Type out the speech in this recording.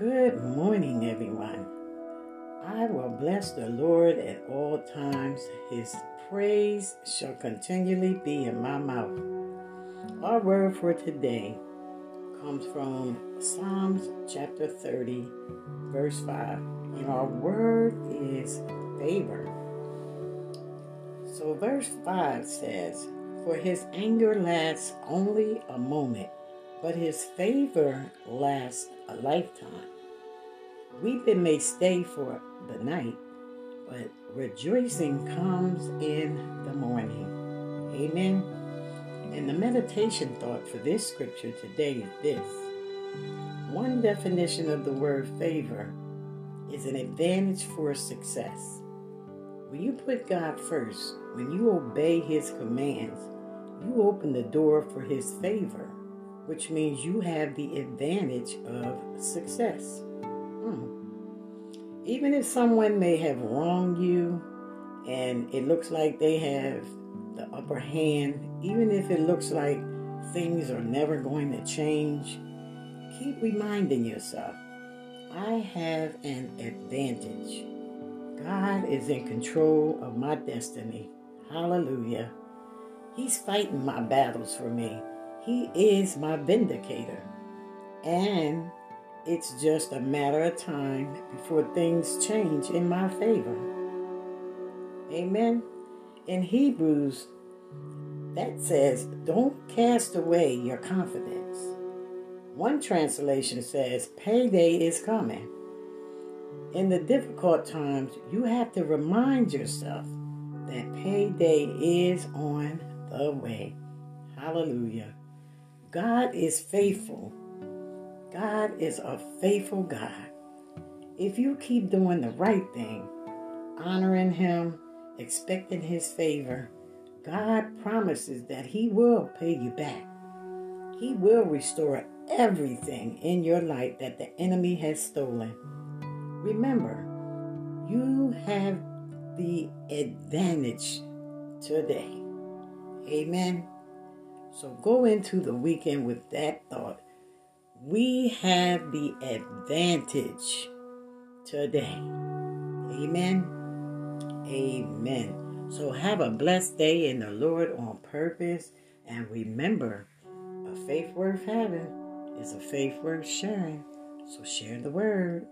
morning, everyone. I will bless the Lord at all times. His praise shall continually be in my mouth. Our word for today comes from Psalms chapter 30, verse 5. And our word is favor. So, verse 5 says, For his anger lasts only a moment, but his favor lasts a lifetime. Weeping may stay for the night, but rejoicing comes in the morning. Amen. And the meditation thought for this scripture today is this one definition of the word favor is an advantage for success. When you put God first, when you obey His commands, you open the door for His favor, which means you have the advantage of success. Hmm. Even if someone may have wronged you and it looks like they have the upper hand, even if it looks like things are never going to change, keep reminding yourself I have an advantage. God is in control of my destiny. Hallelujah. He's fighting my battles for me. He is my vindicator. And it's just a matter of time before things change in my favor. Amen. In Hebrews, that says, don't cast away your confidence. One translation says, payday is coming. In the difficult times, you have to remind yourself that payday is on the way. Hallelujah. God is faithful. God is a faithful God. If you keep doing the right thing, honoring Him, expecting His favor, God promises that He will pay you back. He will restore everything in your life that the enemy has stolen. Remember, you have the advantage today. Amen. So go into the weekend with that thought. We have the advantage today. Amen. Amen. So have a blessed day in the Lord on purpose. And remember, a faith worth having is a faith worth sharing. So share the word.